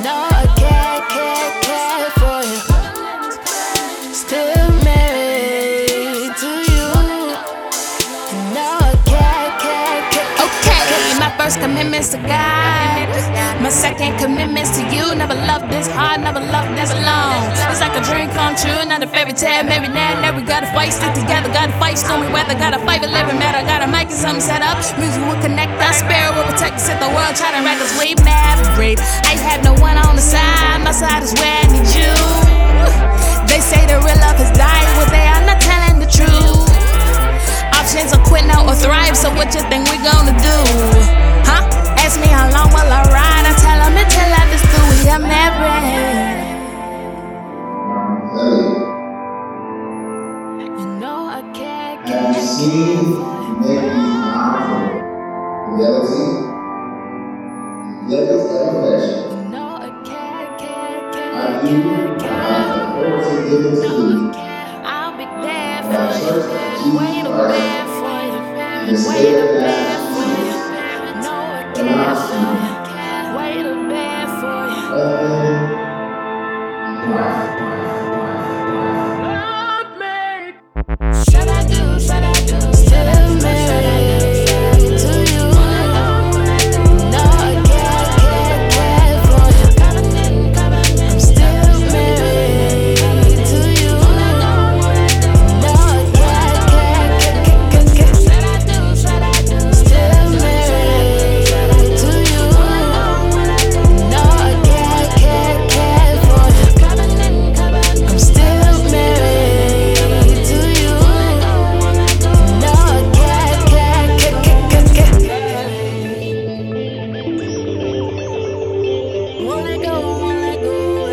I can't, can't, can't for you. Still married to you. No, I can't, can't, can't. Okay, my first commitment's to God. My second commitment's to you. Never loved this hard, never loved this long. It's like a dream come true, not a fairy tale. Maybe now, now we gotta fight, stick together, gotta fight stormy weather, gotta fight for living matter. Got a mic and something set up. Music will connect us, spirit will protect us. If the world try to wreck us, we married. I have no one on the side, my side is where I need you. They say the real love has died, well they are not telling the truth. Options are quit now or thrive, so what you think we gonna do? You get seen maybe powerful fidelity? Levels of affection. You know I can't, can't, Have can't, you can't, can't. have authority given to you I'll be there by for church you. Jesus Wait a Christ for in you. the Wait state a of